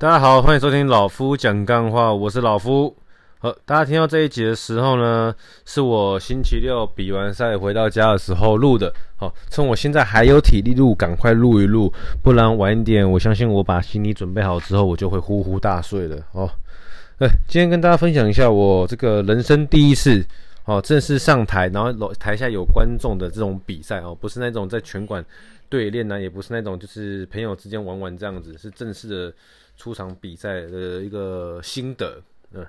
大家好，欢迎收听老夫讲干话，我是老夫。好，大家听到这一集的时候呢，是我星期六比完赛回到家的时候录的。好，趁我现在还有体力录，赶快录一录，不然晚一点，我相信我把行李准备好之后，我就会呼呼大睡了。哦，对，今天跟大家分享一下我这个人生第一次哦，正式上台，然后台下有观众的这种比赛哦，不是那种在拳馆对练呢，也不是那种就是朋友之间玩玩这样子，是正式的。出场比赛的一个心得，嗯，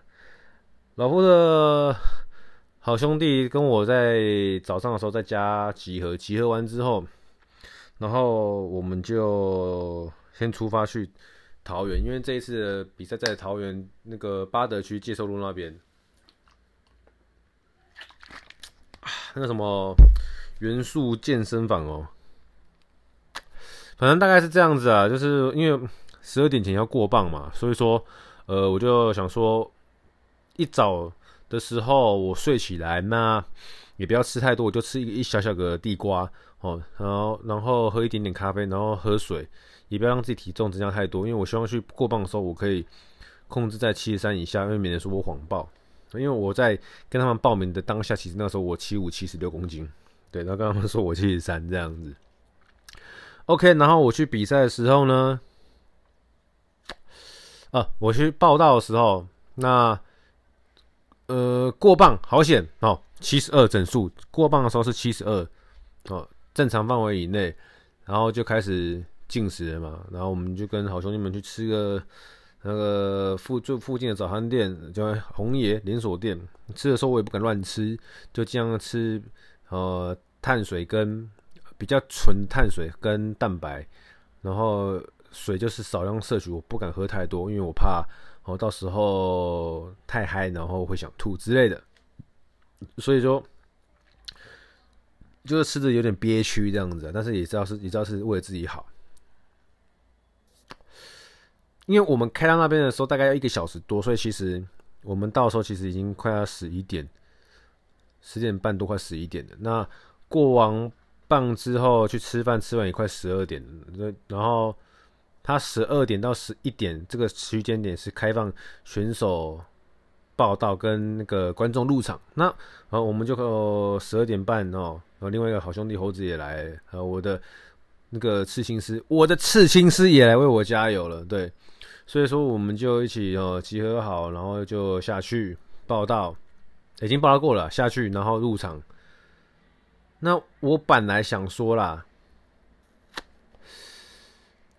老夫的好兄弟跟我在早上的时候在家集合，集合完之后，然后我们就先出发去桃园，因为这一次的比赛在桃园那个八德区介寿路那边，那个什么元素健身房哦，反正大概是这样子啊，就是因为。十二点前要过磅嘛，所以说，呃，我就想说，一早的时候我睡起来，那也不要吃太多，我就吃一一小小个地瓜，哦，然后然后喝一点点咖啡，然后喝水，也不要让自己体重增加太多，因为我希望去过磅的时候，我可以控制在七十三以下，因为免得说我谎报。因为我在跟他们报名的当下，其实那时候我七五七十六公斤，对，然后跟他们说我七十三这样子。OK，然后我去比赛的时候呢。啊，我去报到的时候，那呃过磅好险哦，七十二整数过磅的时候是七十二哦，正常范围以内，然后就开始进食了嘛，然后我们就跟好兄弟们去吃个那个附就附近的早餐店，叫红爷连锁店。吃的时候我也不敢乱吃，就这样吃呃碳水跟比较纯碳水跟蛋白，然后。水就是少量摄取，我不敢喝太多，因为我怕哦到时候太嗨，然后会想吐之类的。所以说，就是吃的有点憋屈这样子，但是也知道是也知道是为了自己好。因为我们开到那边的时候大概要一个小时多，所以其实我们到时候其实已经快要十一点，十点半多快十一点了。那过往磅之后去吃饭，吃完也快十二点，然后。他十二点到十一点这个区间点是开放选手报到跟那个观众入场。那然后我们就十二点半哦，然后另外一个好兄弟猴子也来，然后我的那个刺青师，我的刺青师也来为我加油了。对，所以说我们就一起哦集合好，然后就下去报到，已经报到过了，下去然后入场。那我本来想说啦。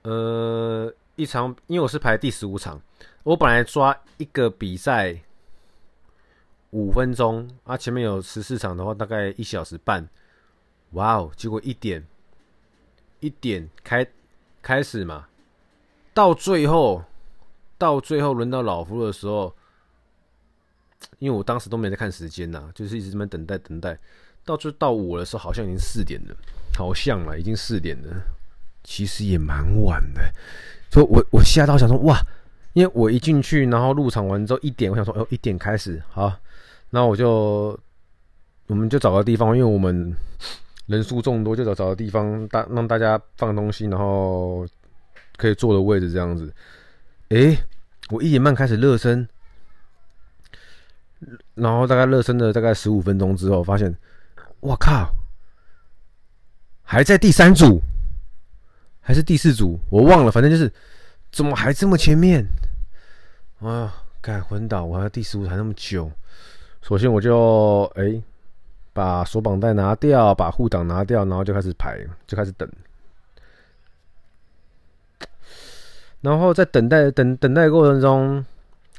呃，一场，因为我是排第十五场，我本来抓一个比赛五分钟啊，前面有十四场的话，大概一小时半。哇哦，结果一点一点开开始嘛，到最后到最后轮到老夫的时候，因为我当时都没在看时间呐，就是一直在等待等待，到就到我的时候，好像已经四点了，好像了，已经四点了。其实也蛮晚的，所以我我吓到想说哇，因为我一进去，然后入场完之后一点，我想说哦一点开始好，那我就我们就找个地方，因为我们人数众多，就找找个地方大让大家放东西，然后可以坐的位置这样子。诶，我一点半开始热身，然后大概热身了大概十五分钟之后，发现我靠，还在第三组。还是第四组，我忘了，反正就是怎么还这么前面啊？干昏倒，我还第十五台那么久。首先我就哎、把锁绑带拿掉，把护挡拿掉，然后就开始排，就开始等。然后在等待等等待过程中，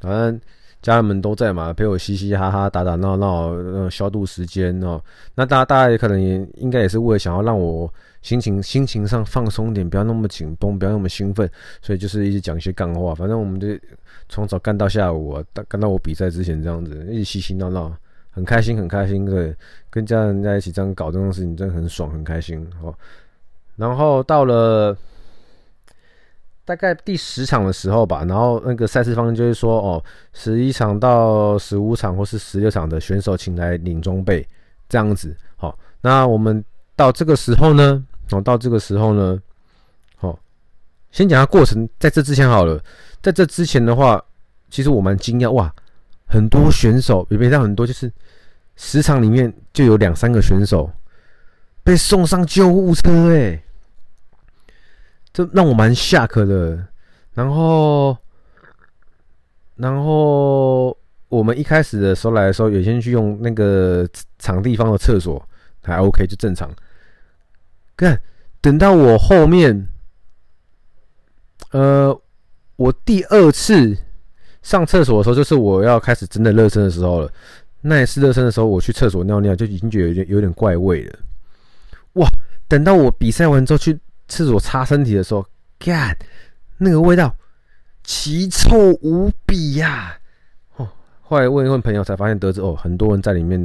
反正家人们都在嘛，陪我嘻嘻哈哈、打打闹闹，消度时间哦。那大家大家也可能也应该也是为了想要让我。心情心情上放松点，不要那么紧绷，不要那么兴奋，所以就是一直讲一些干话。反正我们就从早干到下午啊，干到我比赛之前这样子，一直嘻嘻闹闹，很开心，很开心。对，跟家人在一起这样搞这种事情，真的很爽，很开心。哦，然后到了大概第十场的时候吧，然后那个赛事方就是说，哦，十一场到十五场或是十六场的选手，请来领装备，这样子。好，那我们到这个时候呢？哦，到这个时候呢，好，先讲下过程。在这之前好了，在这之前的话，其实我蛮惊讶哇，很多选手也没到很多，就是十场里面就有两三个选手被送上救护车，哎，这让我蛮吓客的。然后，然后我们一开始的时候来的时候，有先去用那个场地方的厕所，还 OK，就正常。看，等到我后面，呃，我第二次上厕所的时候，就是我要开始真的热身的时候了。那一次热身的时候，我去厕所尿尿，就已经觉得有点有点怪味了。哇！等到我比赛完之后去厕所擦身体的时候，，God，那个味道，奇臭无比呀！哦，后来问一问朋友，才发现得知哦，很多人在里面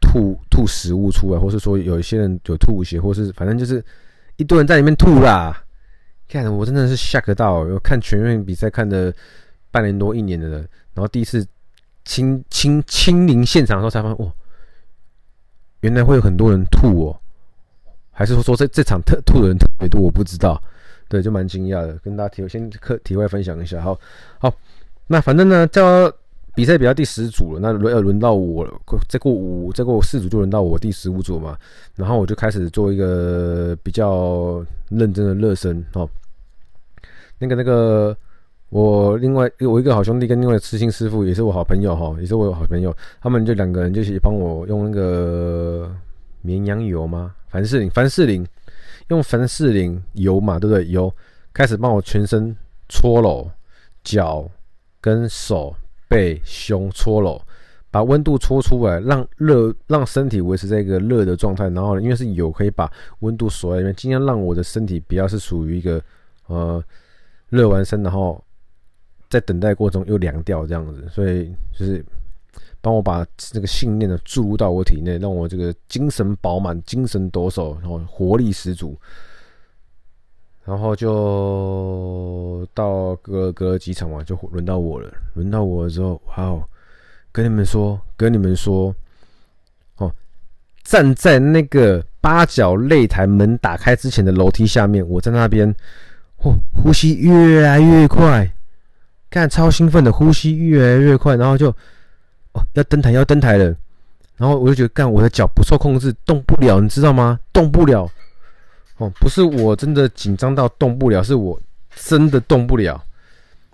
吐吐食物出来，或是说有一些人有吐血，或是反正就是一堆人在里面吐啦。看我真的是吓个到，有看全运比赛看的半年多一年的人，然后第一次。亲亲亲临现场的时候才发现，哇，原来会有很多人吐哦，还是说说这这场特吐的人特别多？我不知道，对，就蛮惊讶的，跟大家提先课体外分享一下。好，好，那反正呢，叫比赛比较第十组了，那轮要轮到我了，再过五再过四组就轮到我第十五组嘛，然后我就开始做一个比较认真的热身哦，那个那个。我另外我一个好兄弟跟另外的痴心师傅也是我好朋友哈，也是我好朋友，他们就两个人就一起帮我用那个绵羊油吗？凡士林，凡士林，用凡士林油嘛，对不对？油开始帮我全身搓揉，脚跟手背胸搓揉，把温度搓出来，让热让身体维持在一个热的状态。然后因为是油，可以把温度锁在里面，尽量让我的身体比较是属于一个呃热完身，然后。在等待过程中又凉掉这样子，所以就是帮我把这个信念呢注入到我体内，让我这个精神饱满、精神抖擞，然后活力十足。然后就到隔隔了几场嘛，就轮到我了。轮到我的时候，哇哦！跟你们说，跟你们说，哦，站在那个八角擂台门打开之前的楼梯下面，我在那边，嚯，呼吸越来越快。看超兴奋的，呼吸越来越快，然后就要登台要登台了，然后我就觉得干我的脚不受控制动不了，你知道吗？动不了哦，不是我真的紧张到动不了，是我真的动不了。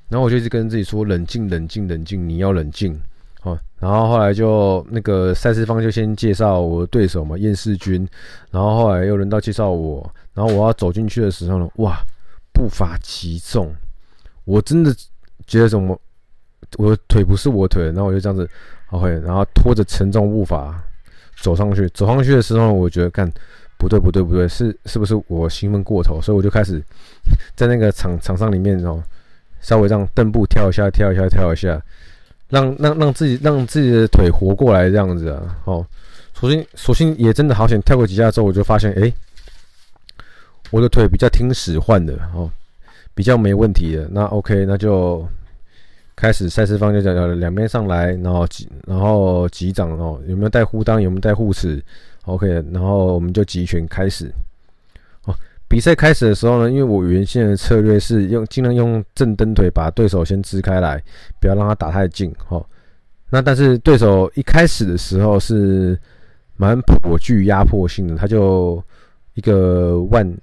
然后我就一直跟自己说冷静冷静冷静，你要冷静哦。然后后来就那个赛事方就先介绍我的对手嘛，燕世军。然后后来又轮到介绍我，然后我要走进去的时候呢，哇，步伐极重，我真的。觉得怎么？我的腿不是我腿，然后我就这样子，OK，然后拖着沉重步伐走上去。走上去的时候，我觉得干不对，不对，不对，是是不是我兴奋过头？所以我就开始在那个场场上里面哦，稍微让蹬步跳一下，跳一下，跳一下，让让让自己让自己的腿活过来这样子啊。哦，索性索性也真的好险，跳过几下之后，我就发现，哎，我的腿比较听使唤的哦。比较没问题的，那 OK，那就开始赛事方就讲了两边上来，然后击，然后击掌哦，有没有带护裆，有没有带护齿？OK，然后我们就集拳开始。哦，比赛开始的时候呢，因为我原先的策略是用尽量用正蹬腿把对手先支开来，不要让他打太近。哦，那但是对手一开始的时候是蛮颇具压迫性的，他就一个万。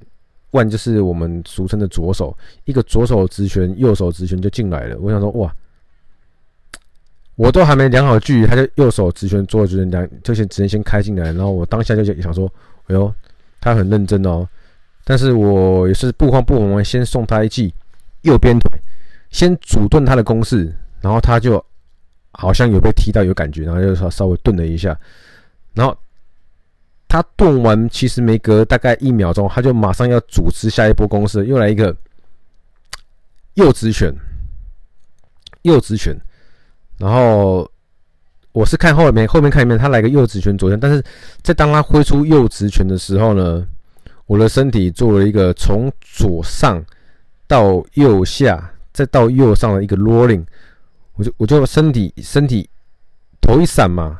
万就是我们俗称的左手，一个左手直拳，右手直拳就进来了。我想说，哇，我都还没量好距离，他就右手直拳，左手直拳两就先直接先开进来。然后我当下就想说，哎呦，他很认真哦。但是我也是不慌不忙，先送他一记右边腿，先阻断他的攻势。然后他就好像有被踢到有感觉，然后就稍稍微顿了一下，然后。他顿完，其实没隔大概一秒钟，他就马上要组织下一波攻势，又来一个右直拳，右直拳。然后我是看后面，后面看一面，他来个右直拳左拳。但是在当他挥出右直拳的时候呢，我的身体做了一个从左上到右下，再到右上的一个 rolling，我就我就身体身体头一闪嘛。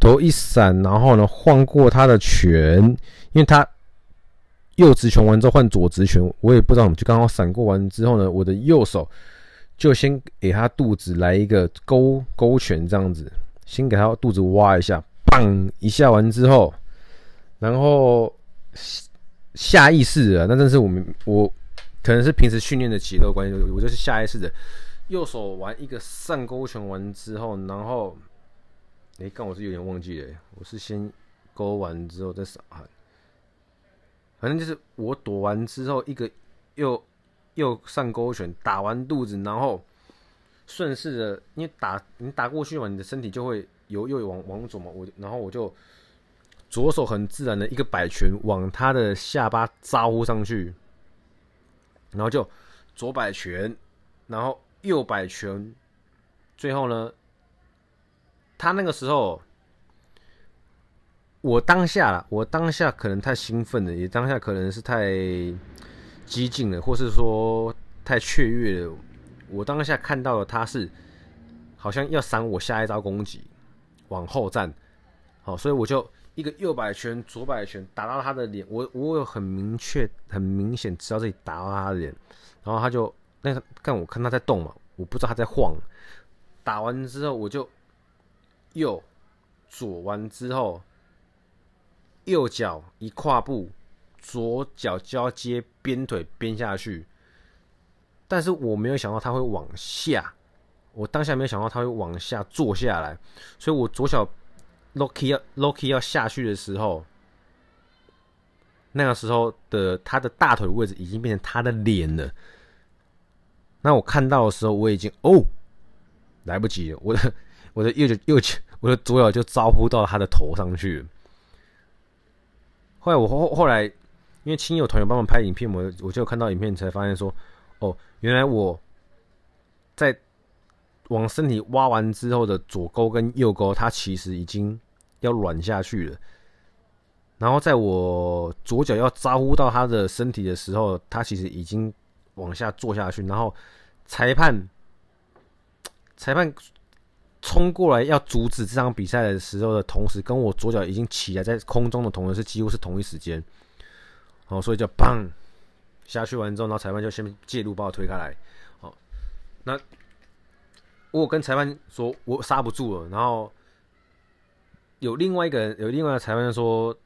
头一闪，然后呢，晃过他的拳，因为他右直拳完之后换左直拳，我也不知道怎么，就刚好闪过完之后呢，我的右手就先给他肚子来一个勾勾拳，这样子，先给他肚子挖一下，砰一下完之后，然后下意识的，那真是我们我可能是平时训练的节奏关系，我就是下意识的，右手玩一个上勾拳完之后，然后，哎，刚我是有点忘记了，我是先勾完之后再扫汗。反正就是我躲完之后，一个右右上勾拳打完肚子，然后顺势的，你打你打过去嘛，你的身体就会由右往往左嘛。我然后我就左手很自然的一个摆拳往他的下巴招呼上去，然后就左摆拳，然后右摆拳，最后呢，他那个时候。我当下啦，我当下可能太兴奋了，也当下可能是太激进了，或是说太雀跃了。我当下看到了他是好像要闪我下一招攻击，往后站，好，所以我就一个右摆拳、左摆拳打到他的脸，我我有很明确、很明显知道自己打到他的脸，然后他就那个看我看他在动嘛，我不知道他在晃。打完之后我就右左完之后。右脚一跨步，左脚交接边腿边下去，但是我没有想到他会往下，我当下没有想到他会往下坐下来，所以我左脚 Loki 要 Loki 要下去的时候，那个时候的他的大腿位置已经变成他的脸了。那我看到的时候，我已经哦，来不及了，我的 我的右脚右脚 我的左脚就招呼到他的头上去了。后来我后后来，因为亲友团友帮忙拍影片，我我就看到影片才发现说，哦，原来我在往身体挖完之后的左勾跟右勾，它其实已经要软下去了。然后在我左脚要招呼到他的身体的时候，他其实已经往下坐下去。然后裁判裁判。冲过来要阻止这场比赛的时候的同时，跟我左脚已经起来在空中的同时是几乎是同一时间，好，所以就砰下去完之后，然后裁判就先介入把我推开来，好，那我跟裁判说我刹不住了，然后有另外一个人，有另外一个裁判说。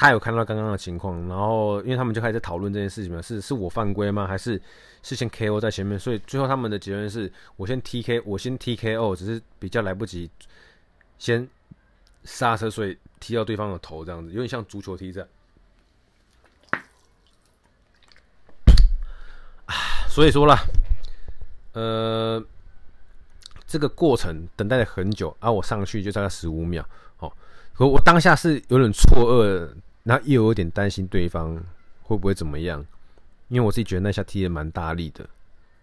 他有看到刚刚的情况，然后因为他们就开始讨论这件事情嘛，是是我犯规吗？还是是先 KO 在前面？所以最后他们的结论是我先 TK，我先 TKO，只是比较来不及先刹车，所以踢到对方的头，这样子有点像足球踢这样。啊，所以说啦，呃，这个过程等待了很久，啊、我上去就大概十五秒，哦，可我当下是有点错愕的。那又有点担心对方会不会怎么样，因为我自己觉得那下踢得蛮大力的，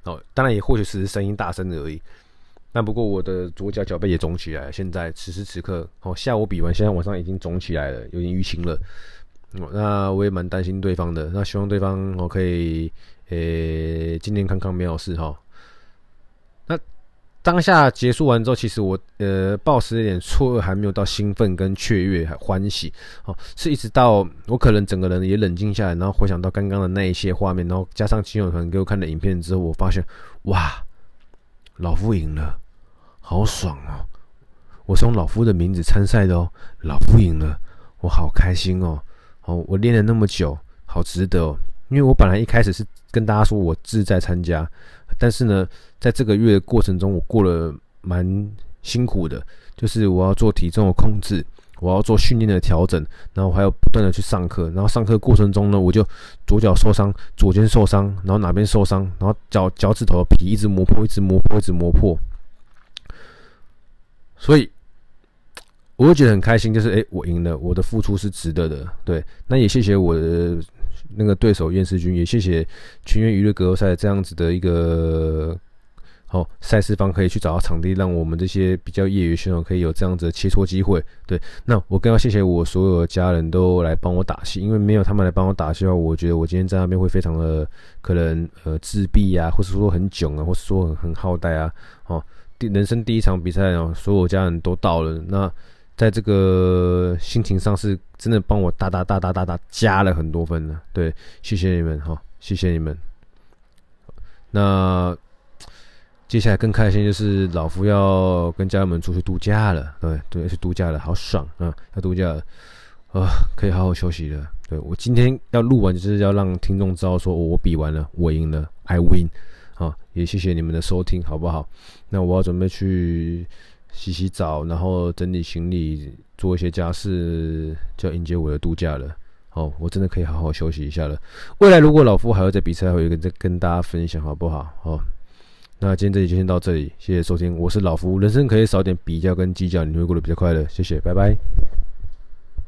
哦，当然也或许只是声音大声而已。但不过我的左脚脚背也肿起来了，现在此时此刻，哦，下午比完，现在晚上已经肿起来了，有点淤青了。那我也蛮担心对方的，那希望对方我可以，诶，健健康康没有事哈。那当下结束完之后，其实我呃抱持一点错愕，还没有到兴奋跟雀跃还欢喜，哦，是一直到我可能整个人也冷静下来，然后回想到刚刚的那一些画面，然后加上亲友团给我看的影片之后，我发现哇，老夫赢了，好爽哦！我是用老夫的名字参赛的哦，老夫赢了，我好开心哦！哦，我练了那么久，好值得哦，因为我本来一开始是跟大家说我志在参加。但是呢，在这个月的过程中，我过了蛮辛苦的，就是我要做体重的控制，我要做训练的调整，然后还要不断的去上课，然后上课过程中呢，我就左脚受伤，左肩受伤，然后哪边受伤，然后脚脚趾头的皮一直磨破，一直磨破，一直磨破，所以我会觉得很开心，就是诶，我赢了，我的付出是值得的，对，那也谢谢我的。那个对手厌世军，也谢谢全员娱乐格斗赛这样子的一个好赛事方，可以去找到场地，让我们这些比较业余选手可以有这样子的切磋机会。对，那我更要谢谢我所有的家人都来帮我打气，因为没有他们来帮我打气的话，我觉得我今天在那边会非常的可能呃自闭啊，或是说很囧啊，或是说很很耗带啊。哦，第人生第一场比赛哦，所有家人都到了，那在这个心情上是真的帮我大大大大大大加了很多分了。对，谢谢你们哈，谢谢你们。那接下来更开心就是老夫要跟家人们出去度假了，对对，去度假了，好爽啊！要度假了，啊，可以好好休息了。对，我今天要录完，就是要让听众知道说，我比完了，我赢了，I win。好，也谢谢你们的收听，好不好？那我要准备去洗洗澡，然后整理行李，做一些家事，就要迎接我的度假了。好，我真的可以好好休息一下了。未来如果老夫还要在比赛，会跟再跟大家分享，好不好？好，那今天这集就先到这里，谢谢收听，我是老夫，人生可以少点比较跟计较，你会过得比较快乐。谢谢，拜拜。